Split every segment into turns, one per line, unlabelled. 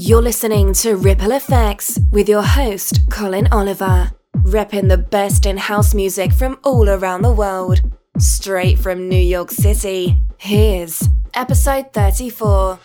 You're listening to Ripple Effects with your host, Colin Oliver, repping the best in house music from all around the world. Straight from New York City, here's episode 34.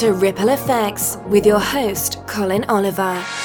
To Ripple Effects with your host, Colin Oliver.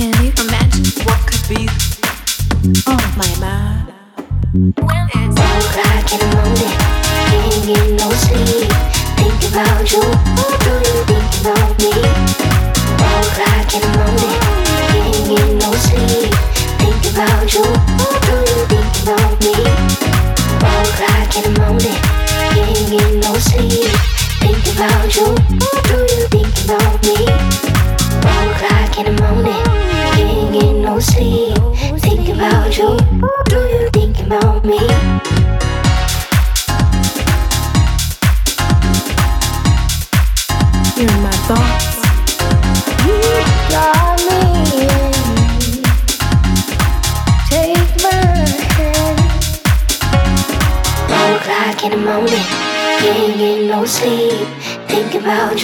Can you come?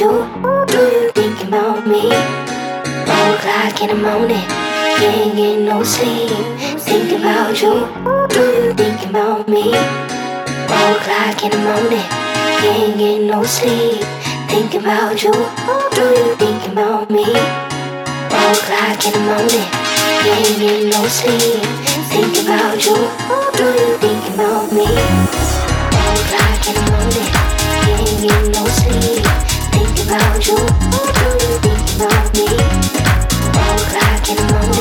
Do you think about me? Four o'clock in the morning, can't get no sleep. Think about you. Do you
think about me? Four o'clock in the morning, can't get no sleep. Think about you. Do you think about me? Four o'clock in the morning, can't get no sleep. Think about you. Do you think about me? Four o'clock in the morning, can't get no sleep. About you? Or do you think about me? Oh, I can move.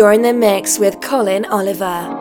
You're in the mix with Colin Oliver.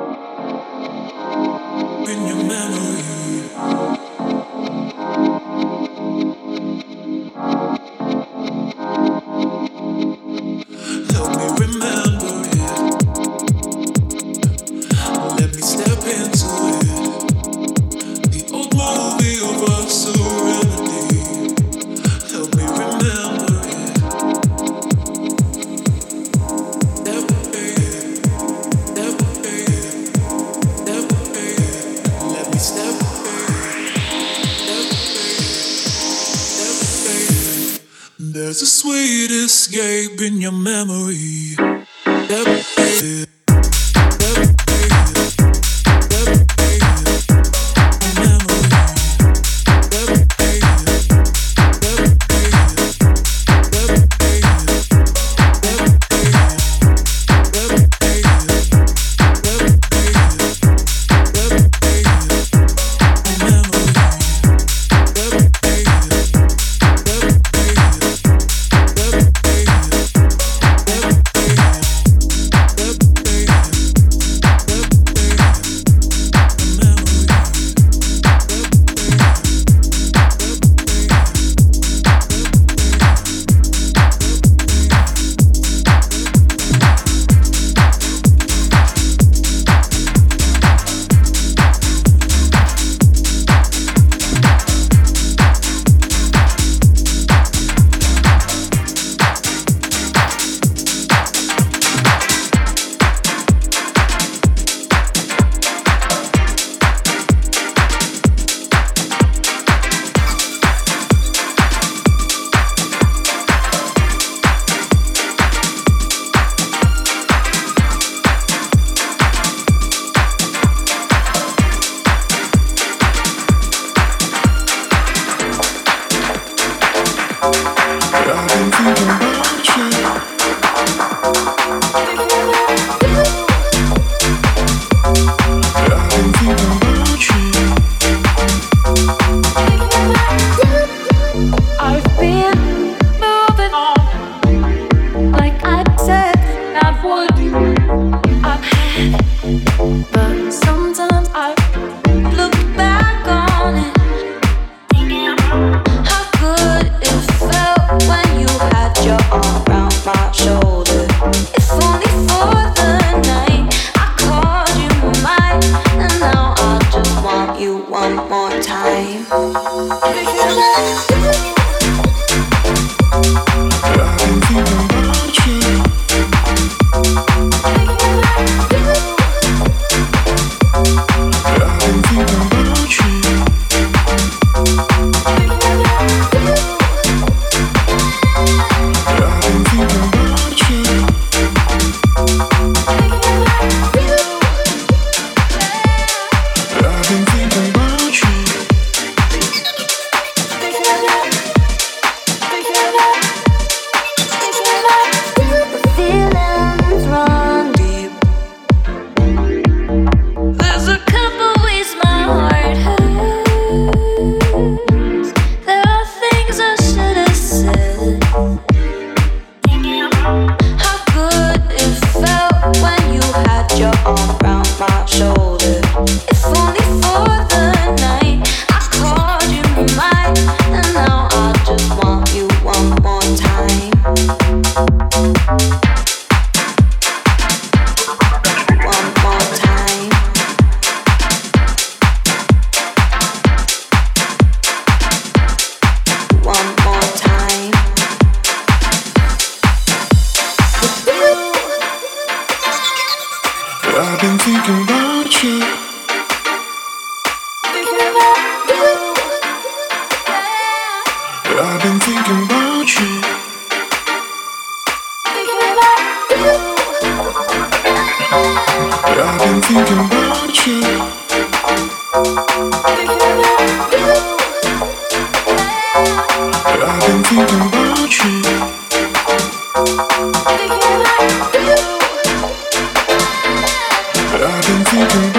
I've been
thinking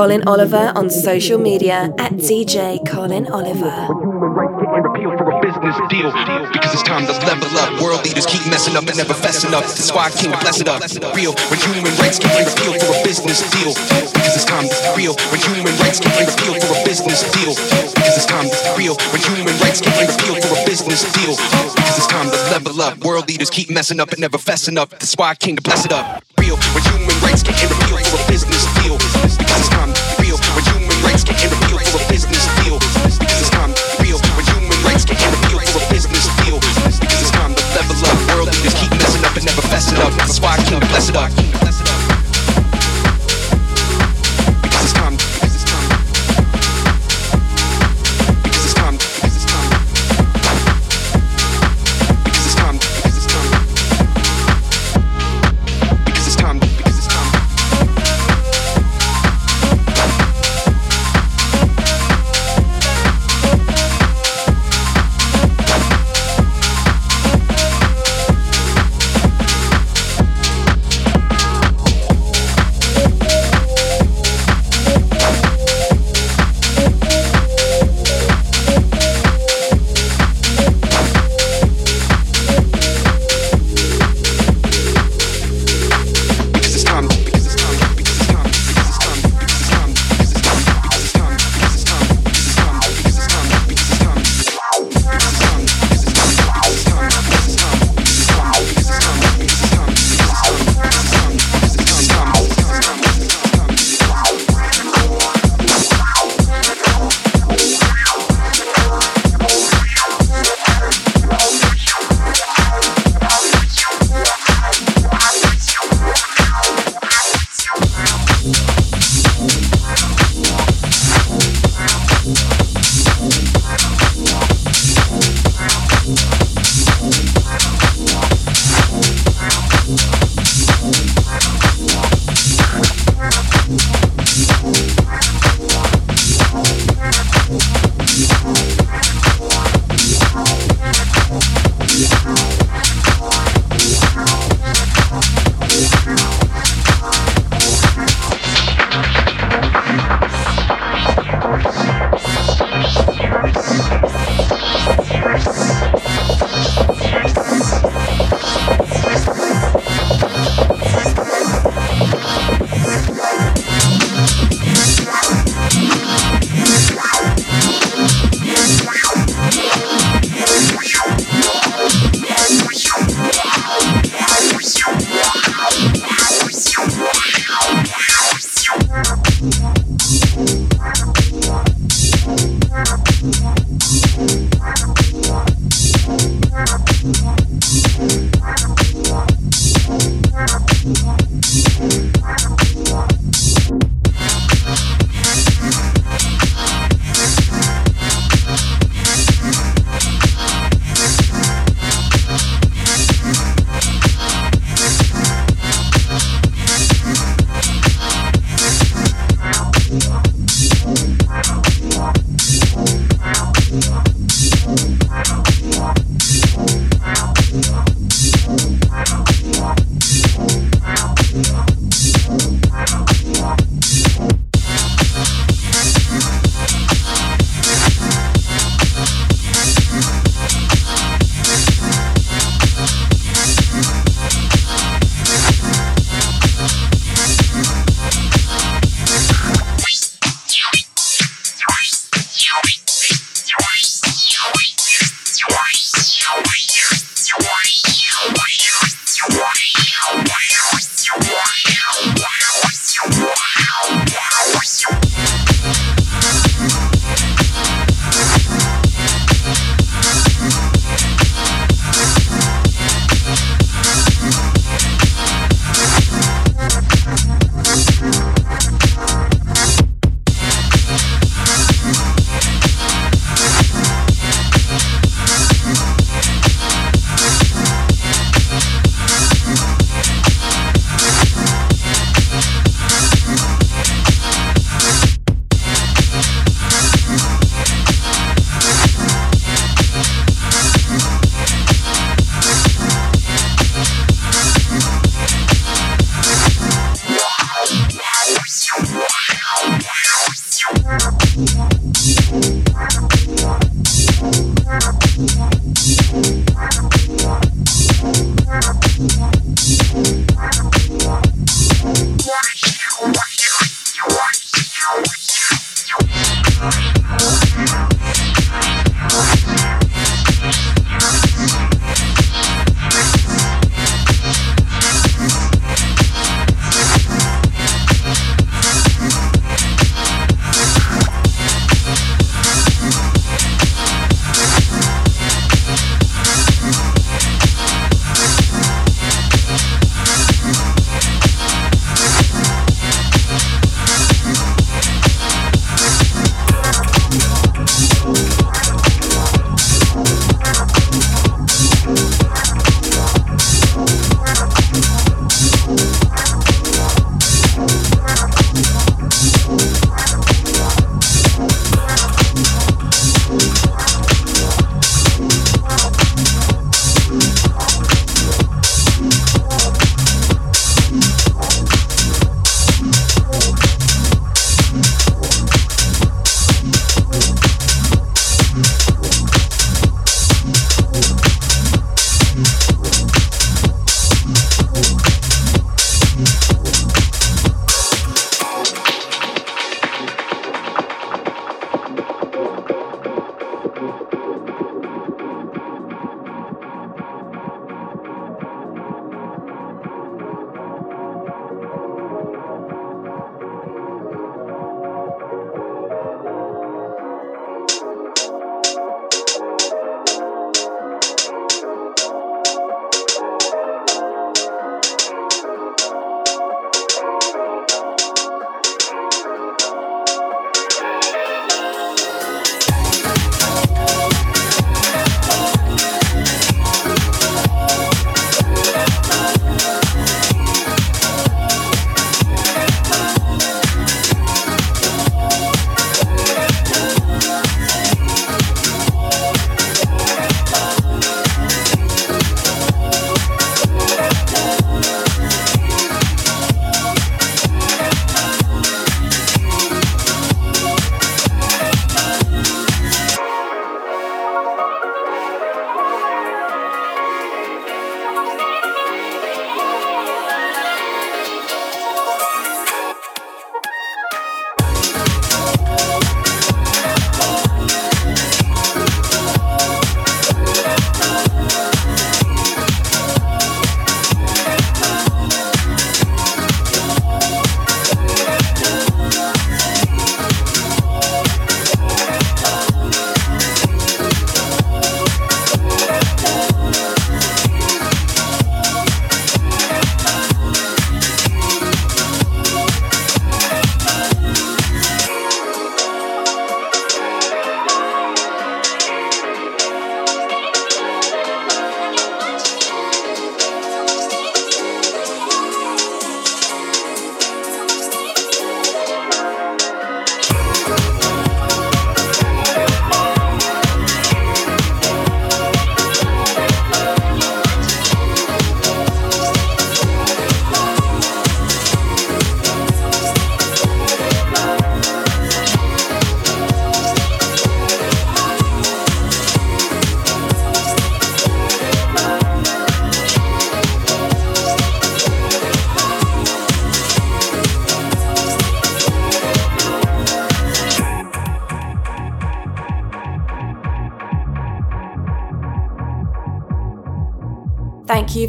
Colin Oliver on social media at DJ Colin Oliver.
deal. Because it's time to level up. World leaders keep messing up and never fessing up. That's why I came to bless it up. Real when human rights getting repealed for a business deal. Because it's time to real when human rights getting repealed for a business deal. Because it's time to real when human rights getting repealed for a business deal. Because it's time to level up. World leaders keep messing up and never fessing up. That's why I came to bless it up. Real when human rights getting repealed for a business deal. Because it's time to when human rights repealed for a business deal. Because it's when human rights repealed for a business deal. Because it's level. World keep messing up and never fessing up. That's why I came to bless it up.